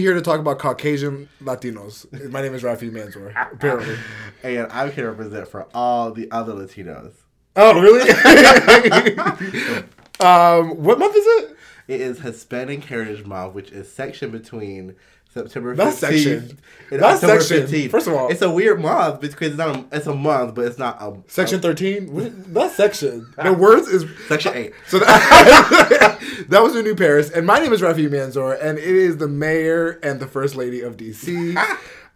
Here to talk about Caucasian Latinos. My name is Rafi Mansour, apparently. And I'm here to represent for all the other Latinos. Oh, really? um, what month is it? It is Hispanic Heritage Month, which is section between September 15th That's section. and That's October section. 15th. First of all- it's a weird month because it's not a, it's a month, but it's not a Section 13? That's section. The words is. section eight. So that, that was the new Paris. And my name is Rafi Mansour, and it is the mayor and the first lady of DC.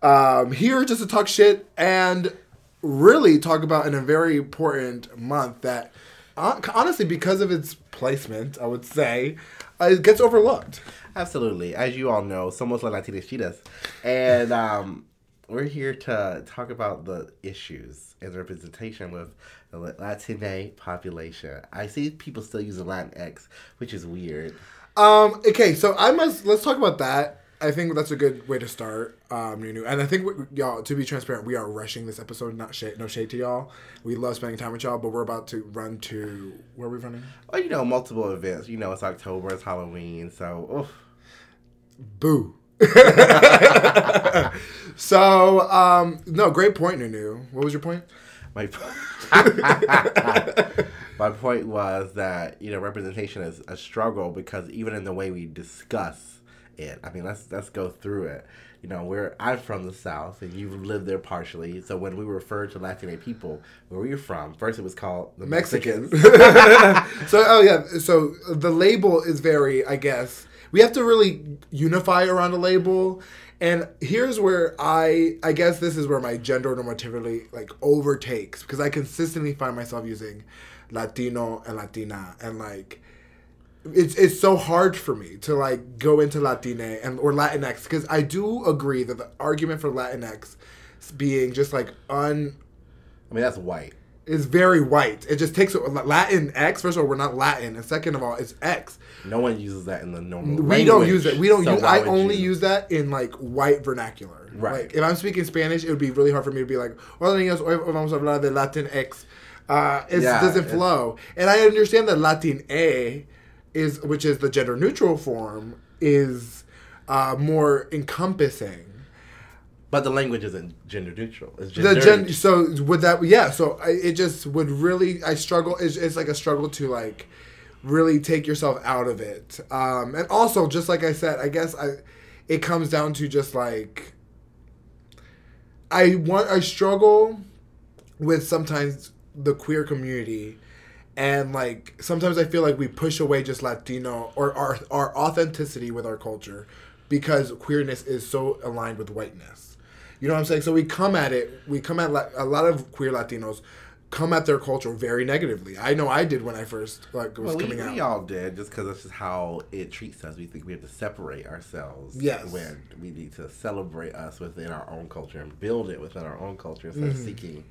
um, here just to talk shit and really talk about in a very important month that, honestly, because of its placement, I would say, uh, it gets overlooked. Absolutely. As you all know, somos las Latinas Chidas. And um, we're here to talk about the issues and representation with the Latina population. I see people still using Latinx, which is weird. Um, okay, so I must let's talk about that. I think that's a good way to start, um, Nunu. And I think we, y'all, to be transparent, we are rushing this episode. Not shade, no shade to y'all. We love spending time with y'all, but we're about to run to where are we running? Well, you know, multiple events. You know, it's October, it's Halloween, so oof. Boo. so, um, no, great point, Nunu. What was your point? My my point was that you know representation is a struggle because even in the way we discuss it, I mean let's let's go through it. You know, where I'm from the South and you've lived there partially. So when we refer to Latino people, where were you from? First, it was called the Mexican. Mexicans. so, oh yeah. So the label is very, I guess, we have to really unify around a label. And here's where I, I guess this is where my gender normativity like overtakes because I consistently find myself using Latino and Latina and like it's it's so hard for me to like go into Latina and or Latinx because I do agree that the argument for Latinx being just like un I mean that's white. is very white. It just takes Latin X. First of all, we're not Latin, and second of all, it's X. No one uses that in the normal. We don't use it. We don't so use. I only you? use that in like white vernacular. Right. Like if I'm speaking Spanish, it would be really hard for me to be like, "Hola niños, hoy vamos a hablar de Latin X." Uh, it Yeah, doesn't flow, and I understand that Latin A is, which is the gender neutral form, is uh, more encompassing. But the language isn't gender neutral. It's The gender. gen- so would that yeah so I, it just would really i struggle it's, it's like a struggle to like really take yourself out of it um and also just like i said i guess i it comes down to just like i want i struggle with sometimes the queer community and like sometimes i feel like we push away just latino or our our authenticity with our culture because queerness is so aligned with whiteness you know what i'm saying so we come at it we come at la- a lot of queer latinos come at their culture very negatively i know i did when i first like was Well, we, coming out we all did just because that's just how it treats us. We think we have to separate ourselves. Yes. When we need to celebrate us within our own culture and build it within our own culture instead Mm-hmm. of seeking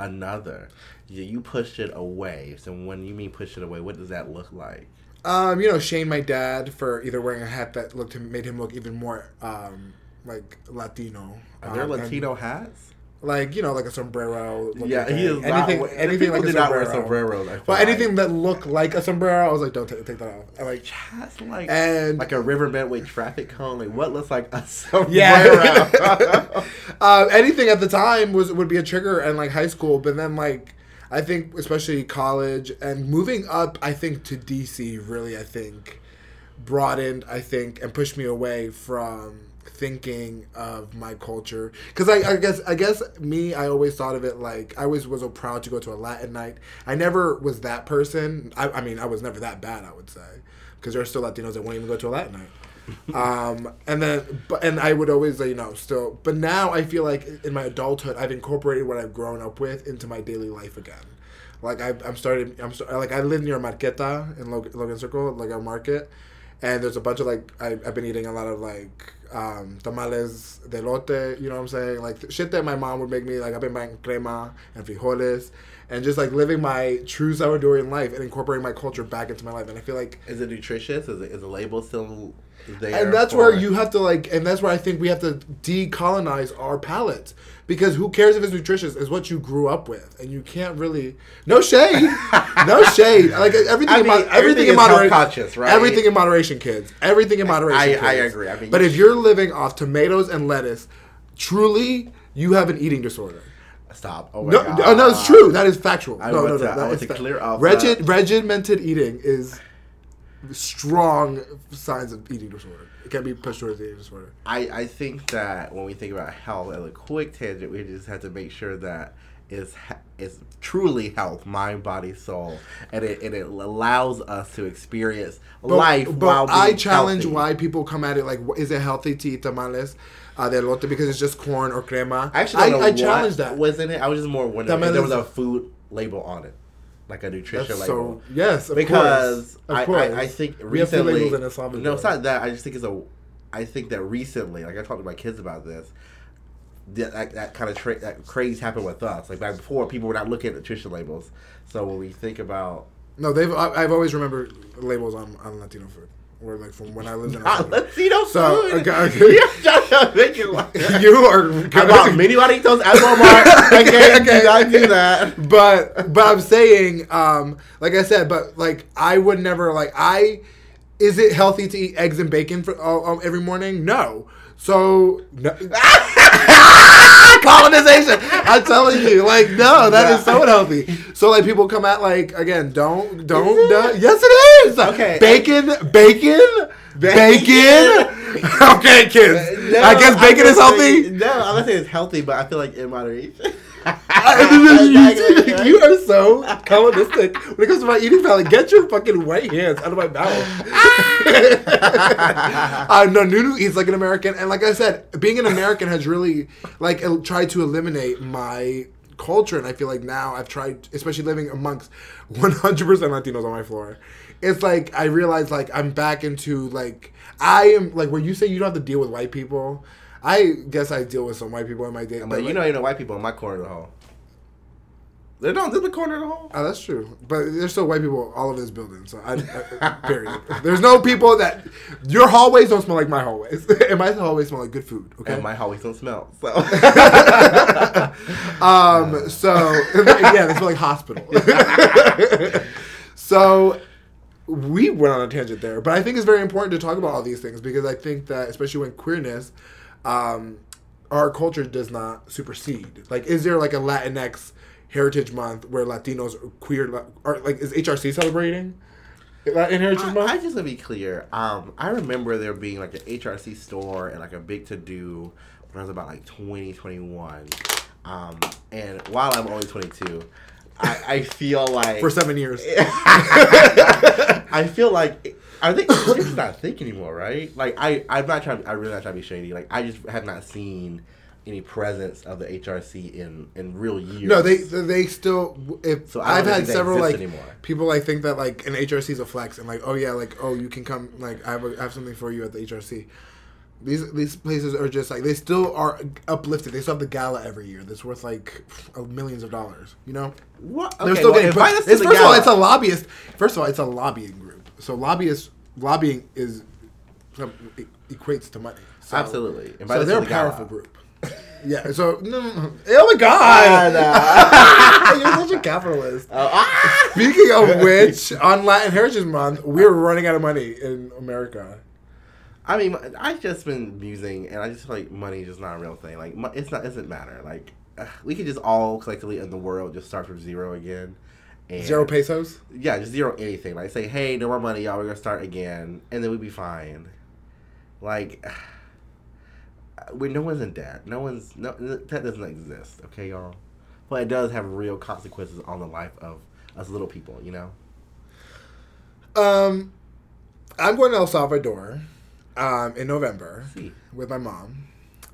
another. You, you pushed it away. So when you mean push it away, what does that look like? Um, you know, Shane, my dad, for either wearing a hat that looked him, made him look even more um, like Latino. Are there Um, Latino hats? Like you know, like a sombrero. Yeah, he is not anything. wear- anything like a not wear sombrero. sombreros, I feel But like. anything that looked like a sombrero, I was like, don't take, take that off. I like, That's like and like a river Medway traffic cone. Like what looks like a sombrero? yeah. uh, anything at the time was would be a trigger in like high school, but then like I think especially college and moving up, I think to DC really, I think broadened, I think, and pushed me away from thinking of my culture. Because I, I guess I guess me I always thought of it like I always was so proud to go to a Latin night. I never was that person. I, I mean I was never that bad I would say because there are still Latinos that won't even go to a Latin night. Um, and then but and I would always you know still but now I feel like in my adulthood I've incorporated what I've grown up with into my daily life again. Like I, I'm starting I'm like I live near Marqueta in Logan Circle like a market and there's a bunch of like I, I've been eating a lot of like um, tamales de lote you know what I'm saying like shit that my mom would make me like I've been buying crema and frijoles and just like living my true Salvadorian life and incorporating my culture back into my life and I feel like Is it nutritious? Is it is the label still there and that's where you have to like, and that's where I think we have to decolonize our palates because who cares if it's nutritious? Is what you grew up with, and you can't really no shade, no shade. Like everything, I in, mean, everything in everything is health moderation, conscious, right? Everything in moderation, kids. Everything in moderation. I-. I agree. I mean, but if you're living off tomatoes and lettuce, truly, you have an eating disorder. Stop. Oh my No, God. no, no, it's true. That is factual. I no, no, no, to- I want to fa- clear Regid, that. regimented eating is strong signs of eating disorder. It can be pushed towards eating disorder. I, I think that when we think about health as a quick tangent, we just have to make sure that it's, it's truly health, mind, body, soul, and it, and it allows us to experience But, life but while being I challenge healthy. why people come at it like, is it healthy to eat tamales uh, de elote because it's just corn or crema? I actually don't know I, what challenge that. Wasn't it. I was just more wondering if there was a food label on it, like a nutrition That's label. so yes, of because course. I, course. I, I think have recently labels in El no, it's not that. I just think it's a. I think that recently, like I talked to my kids about this, that that, that kind of tra- that craze happened with us. Like back before, people were not looking at nutrition labels. So when we think about No, they've. I've always remembered labels on, on Latino food, or like from when I lived in. El. Latino So, food, okay, okay. you're just making like you are. I bought mini Juanitos at Walmart. Okay, Okay. do not do that. but but I'm saying, um, like I said, but like I would never like I. Is it healthy to eat eggs and bacon for uh, um, every morning? No. So no. Colonization. I'm telling you, like no, that is so unhealthy. So like people come at like again, don't don't. It? don't- yes, it is. Okay. bacon, bacon, bacon. okay, kids. No, I guess bacon is healthy. saying- no, I'm not saying it's healthy, but I feel like in moderation. you, you are so colonistic when it comes to my eating palate. Get your fucking white hands out of my mouth. uh, no, Nunu eats like an American, and like I said, being an American has really like tried to eliminate my culture, and I feel like now I've tried, especially living amongst 100% Latinos on my floor. It's like I realize like I'm back into like I am like where you say you don't have to deal with white people. I guess I deal with some white people in my day. But you know, you know, white people in my corner of the hall. They don't. They're the corner of the hall. Oh, that's true. But there's still white people all over this building. So I, I period. There's no people that your hallways don't smell like my hallways, and my hallways smell like good food. Okay. And my hallways don't smell. So um. So yeah, they smell like hospital. so we went on a tangent there, but I think it's very important to talk about all these things because I think that especially when queerness, um, our culture does not supersede. Like, is there like a Latinx Heritage Month where Latinos queer are like is HRC celebrating Latin Heritage I, Month? I just to be clear, um, I remember there being like an HRC store and like a big to do when I was about like 20, 21. Um, and while I'm only 22, I, I feel like for seven years. I feel like I think it's just not a thing anymore, right? Like I, I'm not trying. I really not trying to be shady. Like I just have not seen any presence of the HRC in in real years. No, they they still. If So I've had several like anymore. people like think that like an HRC is a flex and like oh yeah like oh you can come like I have, a, I have something for you at the HRC. These these places are just like they still are uplifted. They still have the gala every year that's worth like millions of dollars. You know, What? they're still well, getting. Put, us to it's, the first of all, it's a lobbyist. First of all, it's a lobbying group. So lobbyists lobbying is some- equates to money. So, Absolutely. Invite So they're a gala. powerful group. Yeah. So no. Oh my God. You're such a capitalist. Oh, ah! Speaking of which, on Latin Heritage Month, we're running out of money in America. I mean, I just been musing, and I just feel like money is just not a real thing. Like, it's not. It doesn't matter. Like, we could just all collectively in the world just start from zero again. And Zero pesos. Yeah, just zero anything. Like, say, hey, no more money, y'all. We're gonna start again, and then we'd be fine. Like, we no one's in debt. No one's no that doesn't exist. Okay, y'all. But it does have real consequences on the life of us little people. You know. Um, I'm going to El Salvador, um, in November See. with my mom,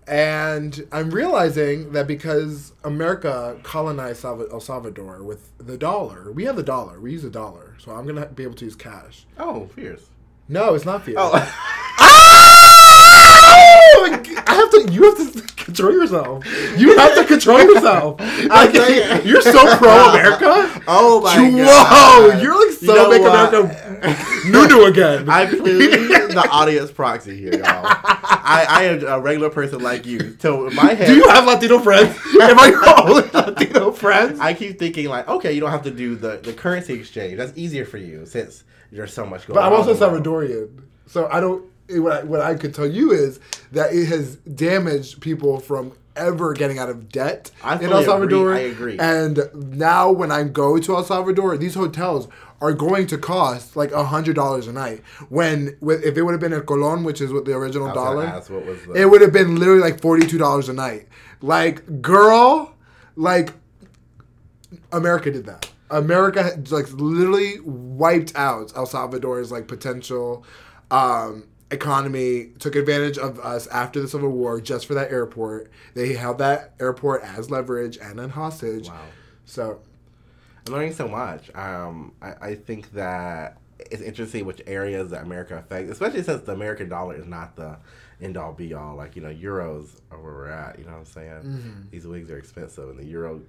and I'm realizing that because America colonized Salva- El Salvador with the dollar, we have the dollar. We use the dollar, so I'm gonna be able to use cash. Oh, fierce. No, it's not fear. Oh. oh. I have to. You have to control yourself. You have to control yourself. I Okay. you're so pro America. Oh my God. Whoa, you're so know make what? America new new again. I'm clearly the audience proxy here, y'all. I, I am a regular person like you. So in my head, Do you have Latino friends? Am I your only Latino friends? I keep thinking like, okay, you don't have to do the, the currency exchange. That's easier for you since there's so much going But I'm also in the world. Salvadorian, so I don't. What I, what I could tell you is that it has damaged people from ever getting out of debt in El agree. Salvador. I agree. And now when I go to El Salvador, these hotels are going to cost like a hundred dollars a night. When with, if it would have been a colon, which is what the original dollar, ask the- it would have been literally like forty two dollars a night. Like girl, like America did that. America like literally wiped out El Salvador's like potential um, economy. Took advantage of us after the Civil War just for that airport. They held that airport as leverage and then hostage. Wow. So I'm learning so much. Um, I, I think that it's interesting which areas that America affects, especially since the American dollar is not the end all be all. Like, you know, euros are where we're at. You know what I'm saying? Mm-hmm. These wigs are expensive, and the euro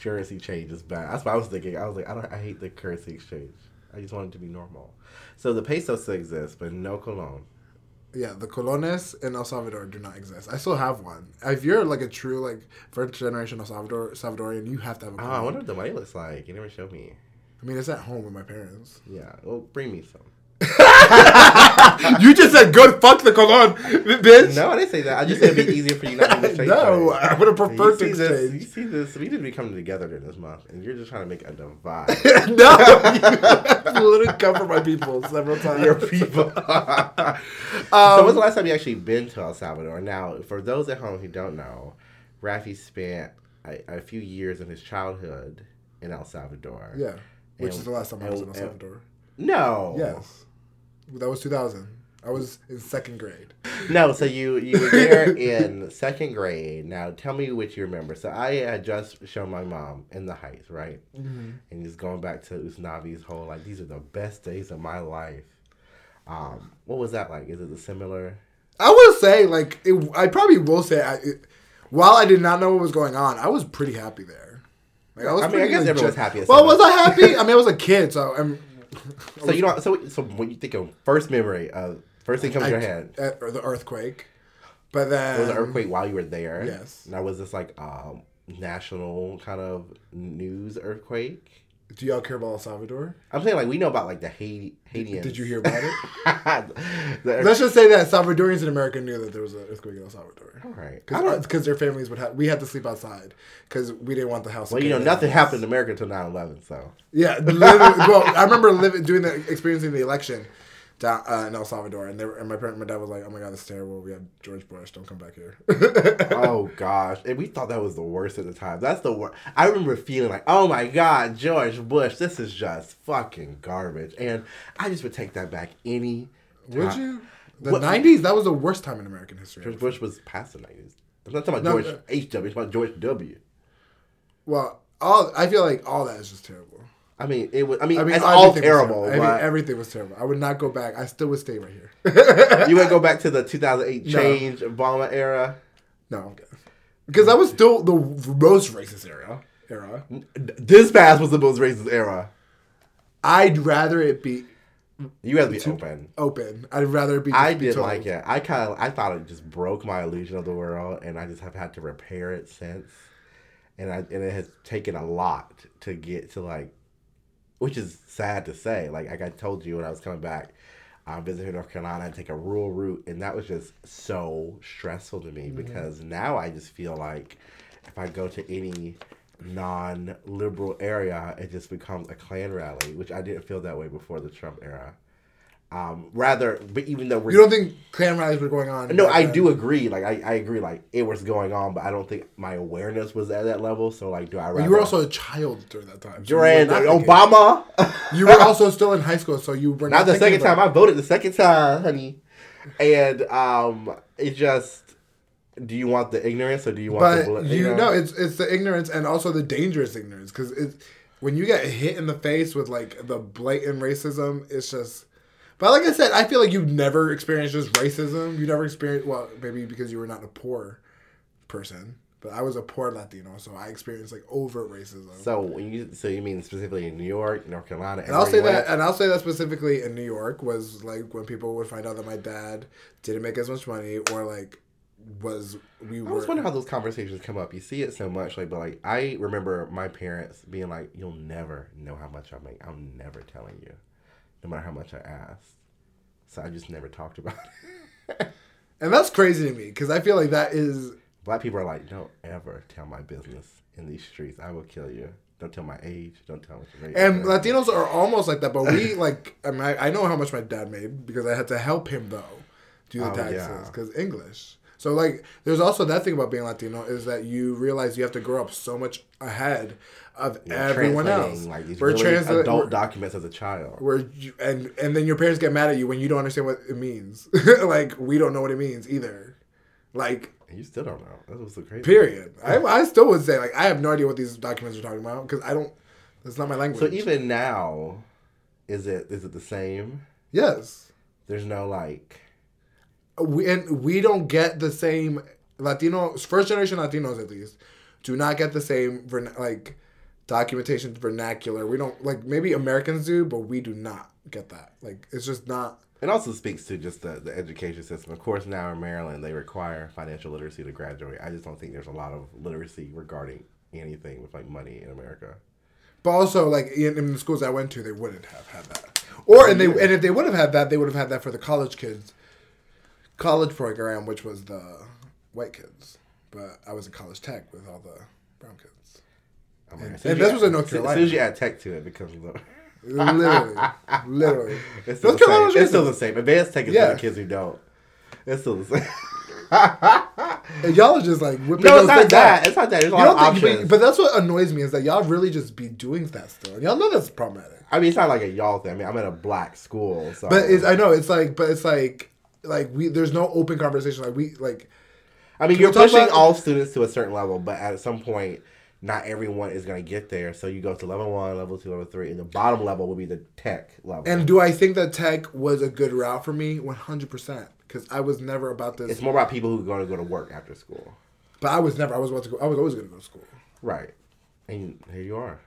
currency change is bad. That's what I was thinking. I was like, I, don't, I hate the currency exchange. I just want it to be normal. So the peso still exists, but no colon. Yeah, the colones in El Salvador do not exist. I still have one. If you're like a true like first generation El Salvador Salvadorian, you have to have a Oh. I wonder what the money looks like. You never showed me. I mean, it's at home with my parents. Yeah, well, bring me some. you just said good. Fuck the colon, bitch. No, I didn't say that. I just said it'd be easier for you not to exchange. no. I would have preferred to see this? exchange. You see this? We didn't be coming together during this month, and you're just trying to make a divide. no, you literally cover my people several times. Your people. Um, so, when's the last time you actually been to El Salvador? Now, for those at home who don't know, Rafi spent a, a few years in his childhood in El Salvador. Yeah, which And- is the last time I was in El and- Salvador. No. Yes, that was 2000. I was in second grade. No, so you you were there in second grade. Now tell me what you remember. So I had just shown my mom in the Heights, right? Mm-hmm. And just going back to Usnavi's whole like these are the best days of my life. Um, what was that like? Is it similar? I will say, like, it, I probably will say, I, it, while I did not know what was going on, I was pretty happy there. Like, I was I mean, I pretty, guess like, everyone's happy Well, was I happy? I mean, I was a kid, so I'm. So you don't. So so when you think of first memory, uh, first thing comes to your head. or the earthquake, but then It was an earthquake while you were there. yes. Now was this like um, national kind of news earthquake? Do y'all care about El Salvador? I'm saying like we know about like the Haiti Haitians. Did you hear about it? the Let's just say that Salvadorians in America knew that there was an earthquake in El Salvador. All right. Because their families would have, we had to sleep outside because we didn't want the house. to Well, you know, nothing happened in America until 9-11, so. Yeah, literally, well, I remember living, doing the, experiencing the election down uh, in El Salvador, and they were, and my parent, my dad was like, "Oh my god, this is terrible. We have George Bush. Don't come back here." oh, gosh. And we thought that was the worst at the time. That's the worst. I remember feeling like, oh, my God, George Bush, this is just fucking garbage. And I just would take that back any Would time. you? The What- '90s. That was the worst time in American history. George Bush was past the 90s. I'm not talking about No, George uh, H.W., it's about George W. Well, all I feel like all that is just terrible. I mean, it was. I mean, I mean, it's all terrible. I mean, everything was terrible. I would not go back. I still would stay right here. you would go back to the 2008 No. change Obama era. no, I'm good. Because that was still the most racist era. Era. This past was the most racist era. I'd rather it be You have to be open. open. I'd rather it be. I be did told. like it. I kind of I thought it just broke my illusion of the world, and I just have had to repair it since. And I and it has taken a lot to get to like, which is sad to say. Like like I told you when I was coming back, I visited North Carolina and take a rural route, and that was just so stressful to me mm-hmm. because now I just feel like if I go to any non-liberal area, it just becomes a Klan rally, which I didn't feel that way before the Trump era. Um, rather, but even though we're You don't think Klan rallies were going on? no, I then? do agree. Like I, I agree. Like it was going on, but I don't think my awareness was at that level. So like, do I? Well, you were also a child during that time. so you were Duran Obama. You were also still in high school, so you were Not not the second time. I voted the second time, honey. And um, it just. Do you want the ignorance or do you want But the bl- you know, it's it's the ignorance and also the dangerous ignorance because it's when you get hit in the face with like the blatant racism, it's just. But like I said, I feel like you've never experienced just racism. You never experienced well, maybe because you were not a poor person. But I was a poor Latino, so I experienced like overt racism. So when you so you mean specifically in New York, North Carolina, and I'll say that, and I'll say that specifically in New York was like when people would find out that my dad didn't make as much money, or like was we I were. was wondering how those conversations come up. You see it so much, like, but like I remember my parents being like, "You'll never know how much I make. I'm never telling you, no matter how much I ask." So I just never talked about it. and that's crazy to me because I feel like that is Black people are like, "Don't ever tell my business in these streets. I will kill you. Don't tell my age. Don't tell what age." And. Latinos are almost like that, but we like. I mean, I, I know how much my dad made because I had to help him though do the Oh, taxes yeah. because English. So like, there's also that thing about being Latino is that you realize you have to grow up so much ahead of You're everyone else. like these We're really transla- adult we're- documents as a child. where you, and and then your parents get mad at you when you don't understand what it means. like we don't know what it means either. Like you still don't know. That was so crazy. period. I, I still would say like I have no idea what these documents are talking about because I don't. That's not my language. So even now, is it is it the same? yes. There's no like. We and we don't get the same Latinos, first generation Latinos at least, do not get the same vern- like documentation vernacular. We don't like maybe Americans do, but we do not get that. Like it's just not. It also speaks to just the, the education system. Of course, now in Maryland, they require financial literacy to graduate. I just don't think there's a lot of literacy regarding anything with like money in America. But also like in, in the schools I went to, they wouldn't have had that. Or and they and if they would have had that, they would have had that for the college kids, college program, which was the white kids. But I was in college tech with all the brown kids. Oh I'm And- and this was in North soon- As Carolina. soon as you add tech to it, it becomes. Literally, literally. It's still, North the same. it's still the same. Advanced tech is Yeah. for the kids who don't. It's still the same. And y'all are just like whipping no, those it's not that. out. It's not that. There's a lot of don't think, options. but, but that's what annoys me is that y'all really just be doing that still, and y'all know that's problematic. I mean, it's not like a y'all thing. I mean, I'm at a black school, so. But it's, I know it's like, but it's like, like we there's no open conversation. Like we like I mean, Can you're pushing about- all students to a certain level, but at some point, not everyone is going to get there. So you go to level one, level two, level three, and the bottom level will be the tech level. And do I think that tech was a good route for me? One hundred percent. Because I was never about this. it's more about people who are going to go to work after school, but I was never. I was about to go. I was always going to go to school. right? And here you are,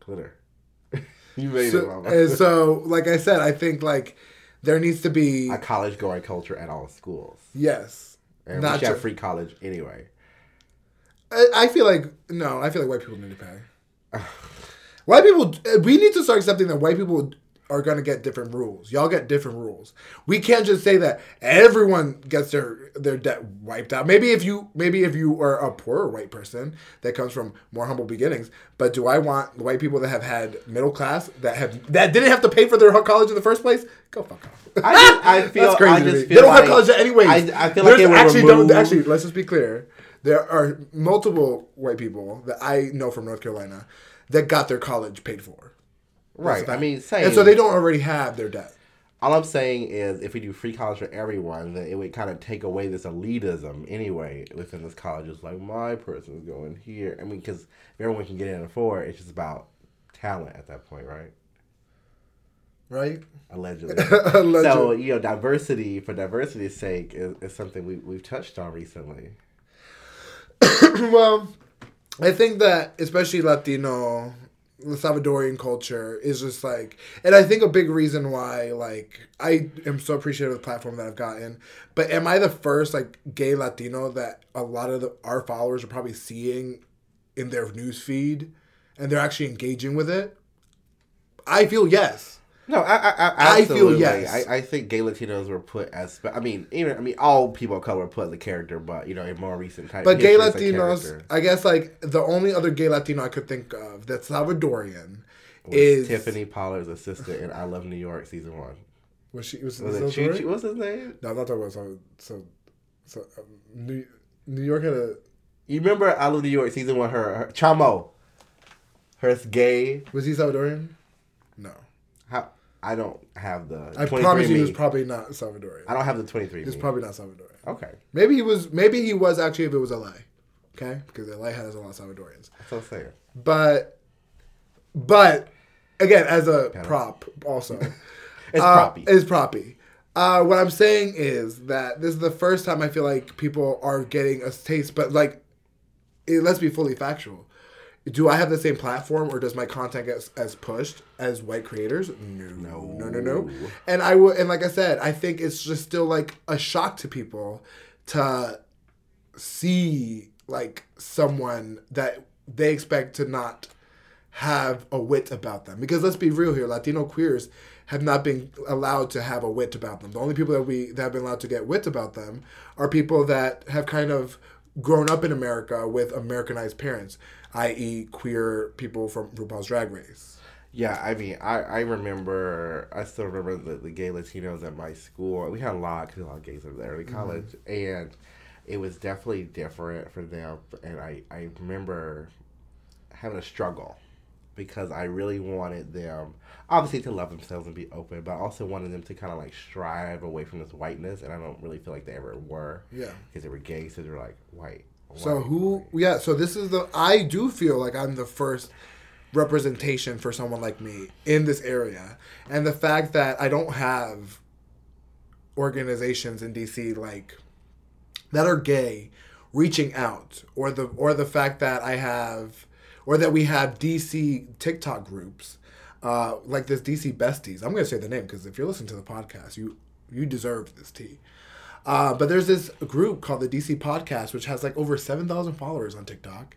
glitter. you made it, So, mama. and so, like I said, I think like there needs to be a college going culture at all schools, yes. and we Not should have free college anyway. I, I feel like no. I feel like white people need to pay. white people. We need to start accepting that white people are going to get different rules. Y'all get different rules. We can't just say that everyone gets their their debt wiped out. Maybe if you maybe if you are a poorer white person that comes from more humble beginnings. But do I want white people that have had middle class that have that didn't have to pay for their college in the first place? Go fuck off. I just- I feel- That's crazy. I just feel they don't have like- college anyways. I- I feel like There's it would actually remove- don't actually let's just be clear. There are multiple white people that I know from North Carolina that got their college paid for. Right. I mean, same. And so they don't already have their debt. All I'm saying is, if we do free college for everyone, then it would kind of take away this elitism anyway within this college. It's like my person's going here. I mean, because if everyone can get in and afford, it's just about talent at that point, right? Right? Allegedly. Allegedly. So you know, diversity for diversity's sake is, is something we we've touched on recently. well, I think that especially Latino, the Salvadorian culture is just like, and I think a big reason why, like, I am so appreciative of the platform that I've gotten. But am I the first like gay Latino that a lot of the, our followers are probably seeing in their news feed, and they're actually engaging with it? I feel yes. No, I, I, I, I feel yes. I, I think gay Latinos were put as. I mean, even I mean, all people of color put as a character, but you know, in more recent times. But gay Latinos, I guess like the only other gay Latino I could think of that's Salvadorian is Tiffany Pollard's assistant in I Love New York season one. Was she was, Was it that Choo Salvadorian? Choo? What's his name? No, I'm not talking about so so so um, New New York had a You remember I Love New York season one? Her, her Chamo, her gay. was he Salvadorian? No, I don't have the. I promise you, he was probably not Salvadorian. I don't have the twenty three. He's probably not Salvadorian. okay. Maybe he was. Maybe he was actually if it was LA. Okay, because LA has a lot of Salvadorians. That's what I'm saying. But, but again, as a prop, also. It's uh, proppy. Is proppy. Uh, what I'm saying is that this is the first time I feel like people are getting a taste, but like it, let's be fully factual. Do I have the same platform, or does my content get as, pushed as white creators? No, no, no, no. And I will, and like I said, I think it's just still like a shock to people to see like someone that they expect to not have a wit about them. Because let's be real here, Latino queers have not been allowed to have a wit about them. The only people that we that have been allowed to get wit about them are people that have kind of grown up in America with Americanized parents, i.e., queer people from RuPaul's Drag Race. Yeah, I mean, I, I remember, I still remember the, the gay Latinos at my school. We had a lot, because a lot of gays over there in mm-hmm. college. And it was definitely different for them. And I, I remember having a struggle because I really wanted them, obviously, to love themselves and be open, but I also wanted them to kind of like strive away from this whiteness. And I don't really feel like they ever were. Yeah. Because they were gay, so they were like white. So who? Yeah. So this is the. I do feel like I'm the first representation for someone like me in this area, and the fact that I don't have organizations in DC like that are gay reaching out, or the or the fact that I have, or that we have DC TikTok groups. Uh, like this DC Besties. I'm gonna say the name because if you're listening to the podcast, you you deserve this tea. Uh, but there's this group called the DC Podcast, which has like over 7,000 followers on TikTok.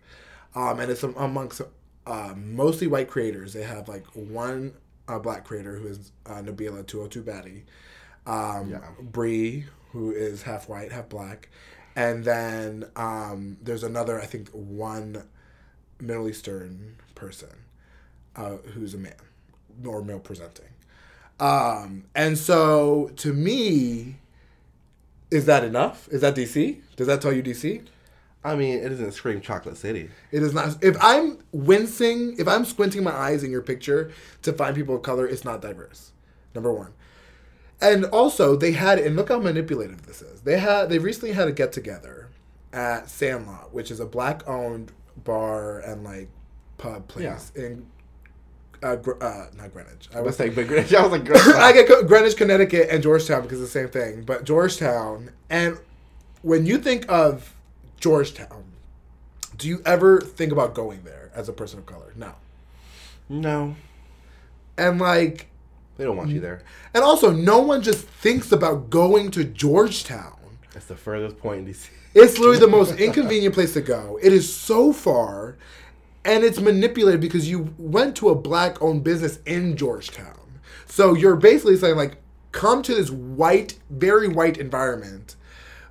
Um, and it's amongst uh, mostly white creators. They have like one uh, black creator who is uh, Nabila 202 Batty, um, Yeah. Bree, who is half white, half black. And then um, there's another, I think, one Middle Eastern person uh, who's a man or male presenting. Um, and so to me, is that enough? Is that DC? Does that tell you DC? I mean, it doesn't scream Chocolate City. It is not. If I'm wincing, if I'm squinting my eyes in your picture to find people of color, it's not diverse. Number one. And also, they had, and look how manipulative this is. They had, they recently had a get together at Sandlot, which is a black owned bar and like pub place in, uh, Gr- uh, not Greenwich. I was like, but I was like, I get Co- Greenwich, Connecticut, and Georgetown because it's the same thing. But Georgetown, and when you think of Georgetown, do you ever think about going there as a person of color? No. no, And like, they don't want you there. and also, no one just thinks about going to Georgetown. That's the furthest point in DC. It's literally the most inconvenient place to go. It is so far, and it's manipulated because you went to a black-owned business in Georgetown. So you're basically saying like, come to this white, very white environment,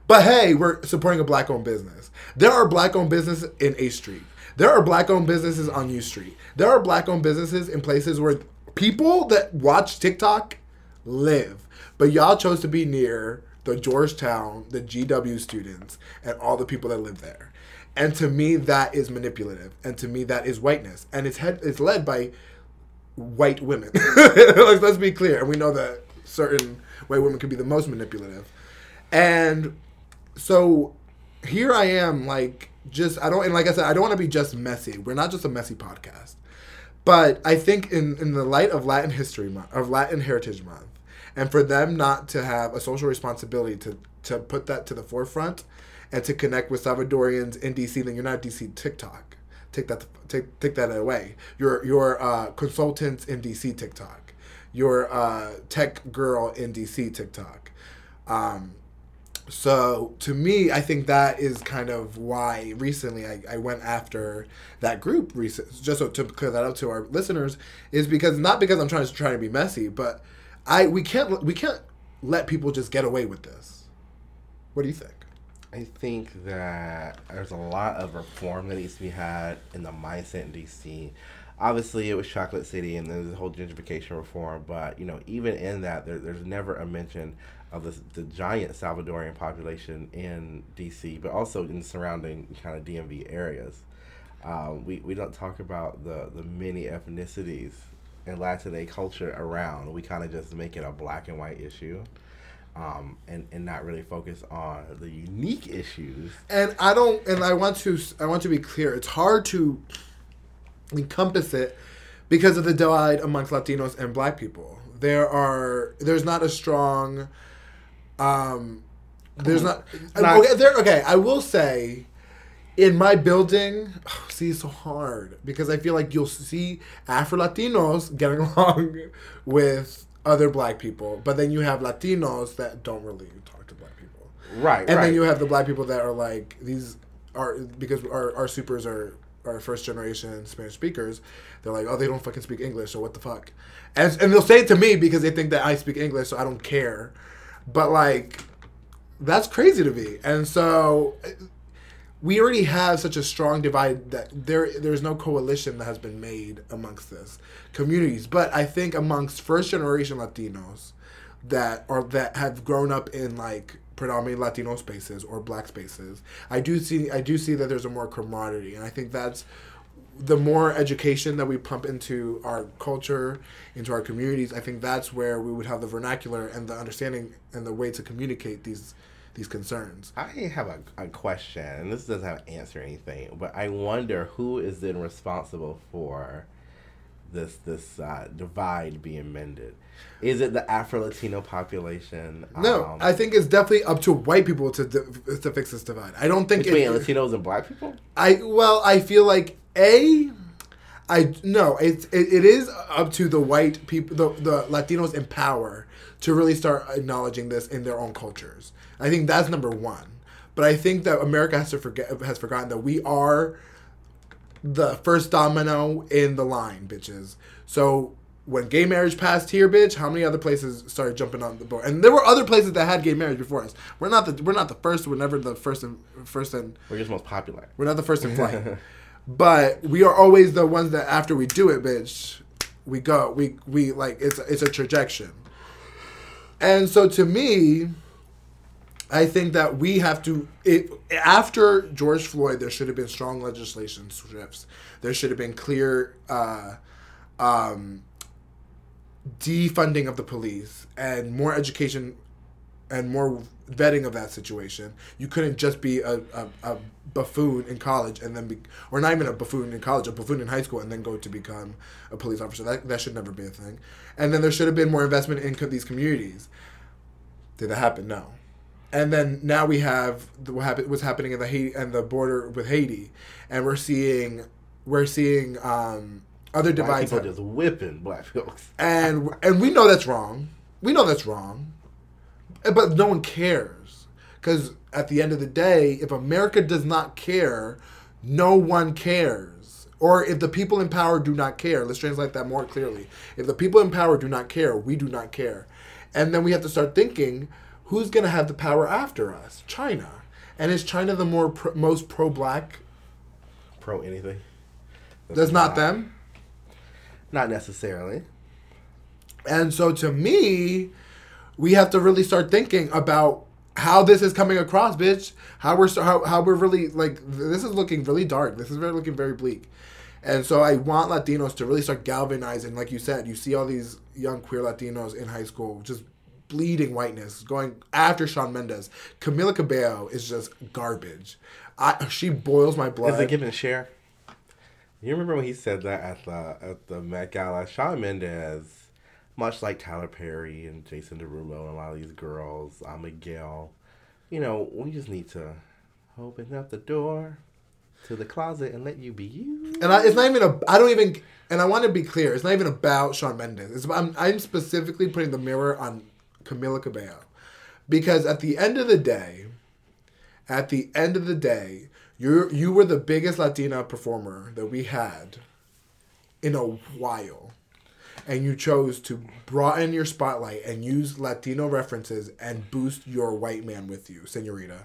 but hey, we're supporting a black-owned business. There are black-owned businesses in H Street. There are black-owned businesses on U Street. There are black-owned businesses in places where people that watch TikTok live, but y'all chose to be near the Georgetown, the GW students, and all the people that live there. And to me, that is manipulative, and to me, that is whiteness, and it's head, it's led by white women. let's, let's be clear, and we know that certain white women can be the most manipulative, and so here I am, like just I don't, and like I said, I don't want to be just messy. We're not just a messy podcast, but I think in in the light of Latin History Month, of Latin Heritage Month, and for them not to have a social responsibility to to put that to the forefront and to connect with Salvadorians in DC, then you're not DC TikTok. Take that take take that away. Your your uh, consultants in DC TikTok. Your uh, tech girl in DC TikTok. Um, so to me, I think that is kind of why recently I, I went after that group recent just so to clear that up to our listeners is because not because I'm trying to trying to be messy, but I we can't we can't let people just get away with this. What do you think? I think that there's a lot of reform that needs to be had in the mindset in DC. Obviously, it was Chocolate City and there's the whole gentrification reform, but you know, even in that, there, there's never a mention of this, the giant Salvadorian population in DC, but also in surrounding kind of DMV areas. Um, we, we don't talk about the, the many ethnicities and Latinx culture around. We kind of just make it a black and white issue. Um, and, and not really focus on the unique issues And I don't and I want to I want to be clear. It's hard to encompass it because of the divide amongst Latinos and black people. There are there's not a strong um there's not, Not- okay, there okay, I will say in my building, oh, see, it's so hard because I feel like you'll see Afro Latinos getting along with other black people, but then you have Latinos that don't really talk to black people. Right, And right. then you have the black people that are like these are because our, our supers are are first generation Spanish speakers. They're like, oh, they don't fucking speak English, so what the fuck? And and they'll say it to me because they think that I speak English, so I don't care. But like, that's crazy to me. And so we already have such a strong divide that there there's no coalition that has been made amongst this communities. But I think amongst first generation Latinos that are that have grown up in like predominantly Latino spaces or black spaces, I do see I do see that there's a more camaraderie, and I think that's the more education that we pump into our culture, into our communities. I think that's where we would have the vernacular and the understanding and the way to communicate these these concerns. I have a, a question, and this doesn't have to answer anything, but I wonder who is then responsible for this this uh, divide being mended. Is it the Afro Latino population? No, Um, I think it's definitely up to white people to to fix this divide. I don't think between it, Latinos and Black people. I well, I feel like a, I no, it's it, it is up to the white people, the the Latinos in power to really start acknowledging this in their own cultures. I think that's number one. But I think that America has to forget has forgotten that we are the first domino in the line, bitches. So when gay marriage passed here, bitch, how many other places started jumping on the board? And there were other places that had gay marriage before us. We're not the we're not the first. We're never the first in first in We're just most popular. we're not the first in flight. but we are always the ones that after we do it, bitch, we go. We we like it's it's a trajectory. And so to me, I think that we have to it after George Floyd, there should have been strong legislation shifts. There should have been clear uh, um, defunding of the police and more education and more vetting of that situation. You couldn't just be a, a, a buffoon in college and then be, or not even a buffoon in college, a buffoon in high school and then go to become a police officer. That, that should never be a thing. And then there should have been more investment in co- these communities. Did that happen? No. And then now we have the, what happened, what's happening in the Haiti and the border with Haiti, and we're seeing we're seeing um, other Black divides people just whipping Black folks. and and we know that's wrong. We know that's wrong, but no one cares because at the end of the day, if America does not care, no one cares. Or if the people in power do not care, let's translate that more clearly. If the people in power do not care, we do not care, and then we have to start thinking, who's going to have the power after us? China, and is China the more pro, most pro-black? Pro anything. That's not them. Not necessarily. And so to me, we have to really start thinking about how this is coming across, bitch. How we're how, how we're really like this is looking really dark. This is very looking very bleak. And so I want Latinos to really start galvanizing, like you said. You see all these young queer Latinos in high school just bleeding whiteness, going after Shawn Mendes. Camila Cabello is just garbage. I, she boils my blood. Is it giving a share? You remember when he said that at the at the Met Gala? Shawn Mendes, much like Tyler Perry and Jason Derulo and a lot of these girls, uh, Miguel, you know, we just need to open up the door to the closet and let you be you. And I, it's not even a. I don't even. And I want to be clear. It's not even about Shawn Mendes. It's about, I'm, I'm specifically putting the mirror on Camila Cabello, because at the end of the day, at the end of the day, you you were the biggest Latina performer that we had in a while, and you chose to broaden your spotlight and use Latino references and boost your white man with you, Senorita.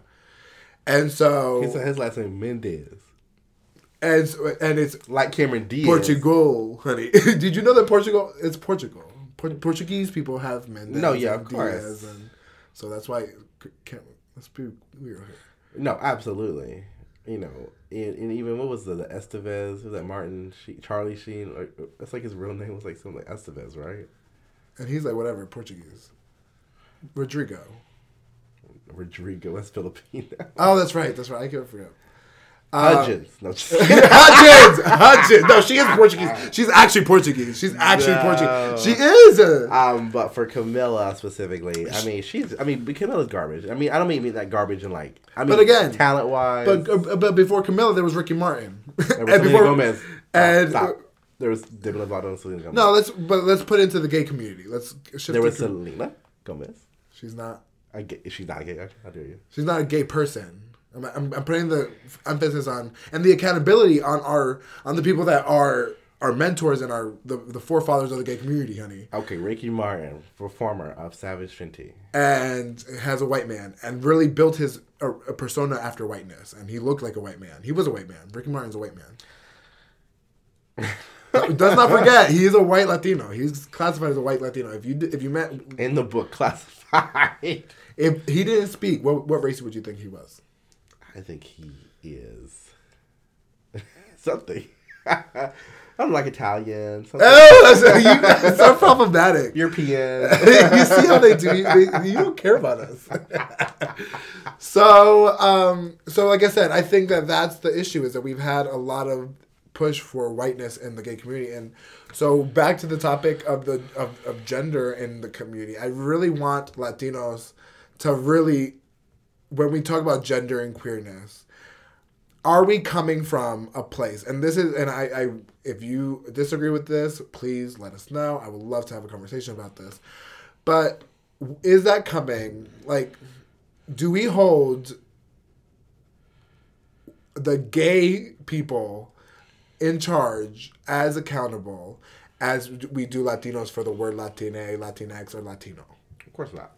And so, He said his last name Mendez, and so- and it's like Cameron Diaz. Portugal, honey. Did you know that Portugal? It's Portugal. Por- Portuguese people have Mendes. No, yeah, and of course. Diaz and so that's why. Can't, let's be weird. No, absolutely. You know, and, and even what was the, the Estevez? Was that Martin Sheen, Charlie Sheen? Like, that's like his real name was like something like Estevez, right? And he's like, whatever, Portuguese. Rodrigo. Rodrigo, that's Filipino. Oh, that's right. That's right. I can't forget. Hudgens. No, Hudgens, Hudgens. No, she is Portuguese. She's actually Portuguese. She's actually No. Portuguese. She is. A, Um, but for Camila specifically, I mean, she's. I mean, Camila's garbage. I mean, I don't mean that garbage in like. I mean, But again, talent wise. but uh, but before Camilla, there was Ricky Martin. there was Selena Gomez. and Stop. There was Demi Lovato and Selena Gomez. no, let's but let's put into the gay community. Let's shift there was Selena Gomez. She's not. I get. She's not a gay actor. How dare you? She's not a gay person. I'm, I'm, I'm putting the emphasis on and the accountability on our on the people that are our mentors and our the, the forefathers of the gay community, honey. Okay, Ricky Martin, performer of Savage Fenty. And has a white man and really built his a, a persona after whiteness, and he looked like a white man. He was a white man. Ricky Martin's a white man. Does not forget, he is a white Latino. He's classified as a white Latino. If you if you met In the book classified. if he didn't speak, what what race would you think he was? I think he is something. I'm like Italian, something Oh, that's, you guys are so problematic. European. you see how they do. You, they, you don't care about us. so, um, so like I said, I think that that's the issue is that we've had a lot of push for whiteness in the gay community, and so back to the topic of the of, of gender in the community. I really want Latinos to really, when we talk about gender and queerness, are we coming from a place and this is and I, I if you disagree with this please let us know. I would love to have a conversation about this. But is that coming like do we hold the gay people in charge as accountable as we do latinos for the word latine latinx or latino? Of course not.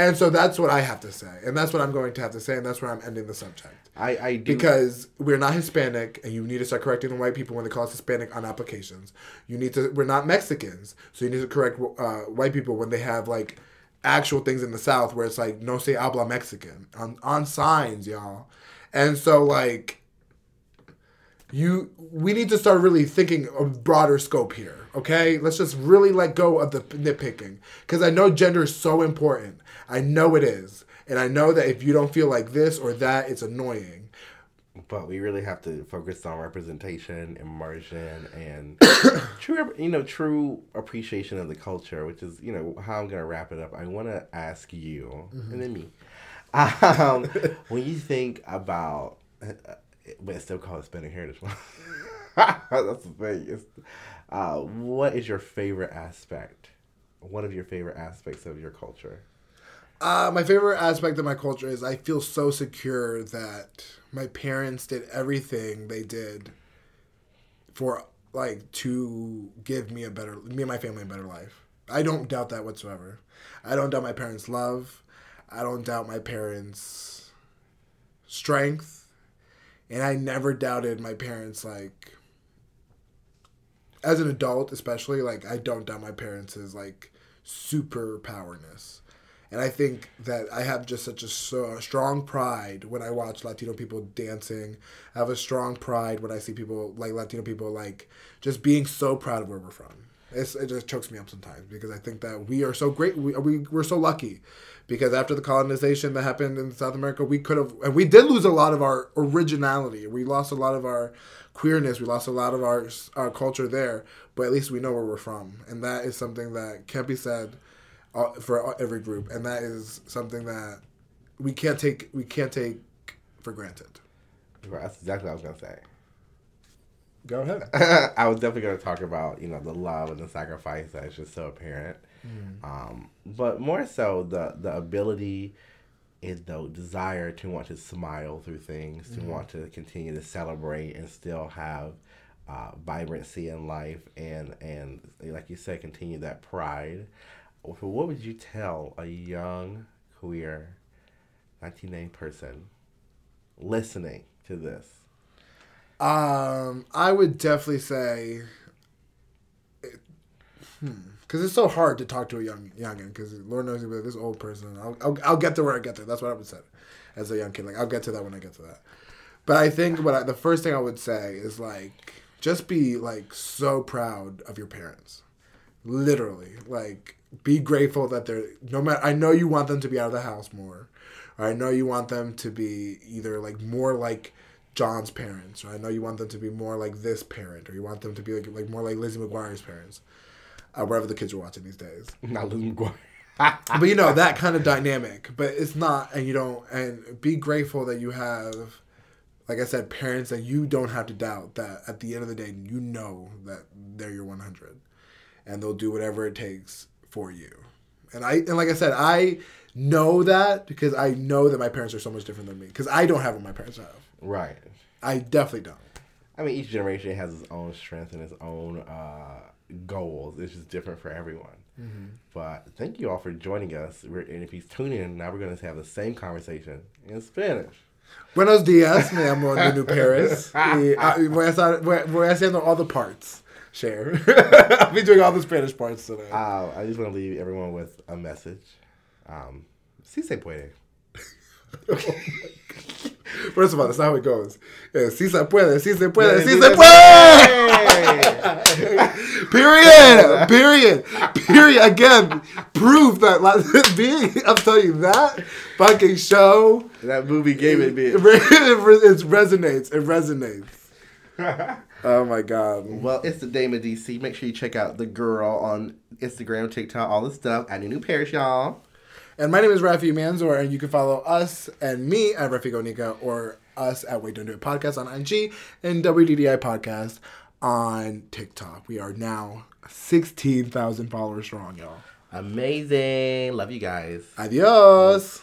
And so that's what i have to say and that's what i'm going to have to say and that's where i'm ending the subject I, I do. because we're not Hispanic, and you need to start correcting the white people when they call us Hispanic on applications. You need to. We're not Mexicans, so you need to correct uh, white people when they have like actual things in the South where it's like no se habla Mexican on on signs, y'all. And so like you we need to start really thinking of broader scope here okay let's just really let go of the nitpicking because i know gender is so important i know it is and i know that if you don't feel like this or that it's annoying but we really have to focus on representation, immersion, and true, you know, true appreciation of the culture, which is, you know, how I'm gonna wrap it up. I want to ask you, and then me, um, when you think about, uh, but it's still called Hispanic Heritage Month. That's the thing. It's, uh, what is your favorite aspect? One of your favorite aspects of your culture? Uh, my favorite aspect of my culture is I feel so secure that my parents did everything they did for like to give me a better me and my family a better life. I don't doubt that whatsoever. I don't doubt my parents' love. I don't doubt my parents' strength. And I never doubted my parents like as an adult especially like I don't doubt my parents' like superpowerness. And I think that I have just such a strong pride when I watch Latino people dancing. I have a strong pride when I see people like Latino people like just being so proud of where we're from. It's, it just chokes me up sometimes because I think that we are so great. We, we we're so lucky because after the colonization that happened in South America, we could have and we did lose a lot of our originality. We lost a lot of our queerness. We lost a lot of our our culture there. But at least we know where we're from, and that is something that can't be said uh, for every group, and that is something that we can't take we can't take for granted. That's exactly what I was gonna say. Go ahead. I was definitely going to talk about you know the love and the sacrifice that is just so apparent, um, but more so the the ability and the desire to want to smile through things, to want to continue to celebrate and still have uh, vibrancy in life, and and like you said, continue that pride. What would you tell a young queer, nineteen person listening to this? Um, I would definitely say, because it's so hard to talk to a young youngin. Because Lord knows you're this old person. I'll, I'll I'll get to where I get there. That's what I would say as a young kid. Like I'll get to that when I get to that. But I think what I, the first thing I would say is like just be like so proud of your parents, literally. Like be grateful that they're no matter. I know you want them to be out of the house more, or I know you want them to be either like more like John's parents, or I know you want them to be more like this parent, or you want them to be like like more like Lizzie McGuire's parents, uh, wherever the kids are watching these days. Not Lizzie McGuire. but you know that kind of dynamic. But it's not, and you don't, and be grateful that you have, like I said, parents that you don't have to doubt that at the end of the day you know that they're your 100, and they'll do whatever it takes for you. And I and like I said, I know that because I know that my parents are so much different than me because I don't have what my parents have. Right. I definitely don't. I mean, each generation has its own strength and its own uh, goals. It's just different for everyone. Mm-hmm. But thank you all for joining us. We're, and if he's tuning in, now we're going to have the same conversation in Spanish. Buenos dias, me amo New Paris. y, uh, voy, a estar, voy, voy haciendo all the parts. Share. I'll be doing all the Spanish parts today. Uh, I just want to leave everyone with a message. Um, si se puede. First of all, that's not how it goes. Yeah, si se puede, si se puede, si se puede. Period. Period. Period. Again, proof that being, I'm telling you that fucking show. That movie gave it me. It, it resonates. It resonates. Oh my god. Well, it's the Dame of DC. Make sure you check out the girl on Instagram, TikTok, all the stuff at New Paris, y'all. And my name is Rafi Manzor, and you can follow us and me at Rafi Gonika or us at Wait Don't Do It Podcast on IG and WDDI Podcast on TikTok. We are now 16,000 followers strong, y'all. Amazing. Love you guys. Adios.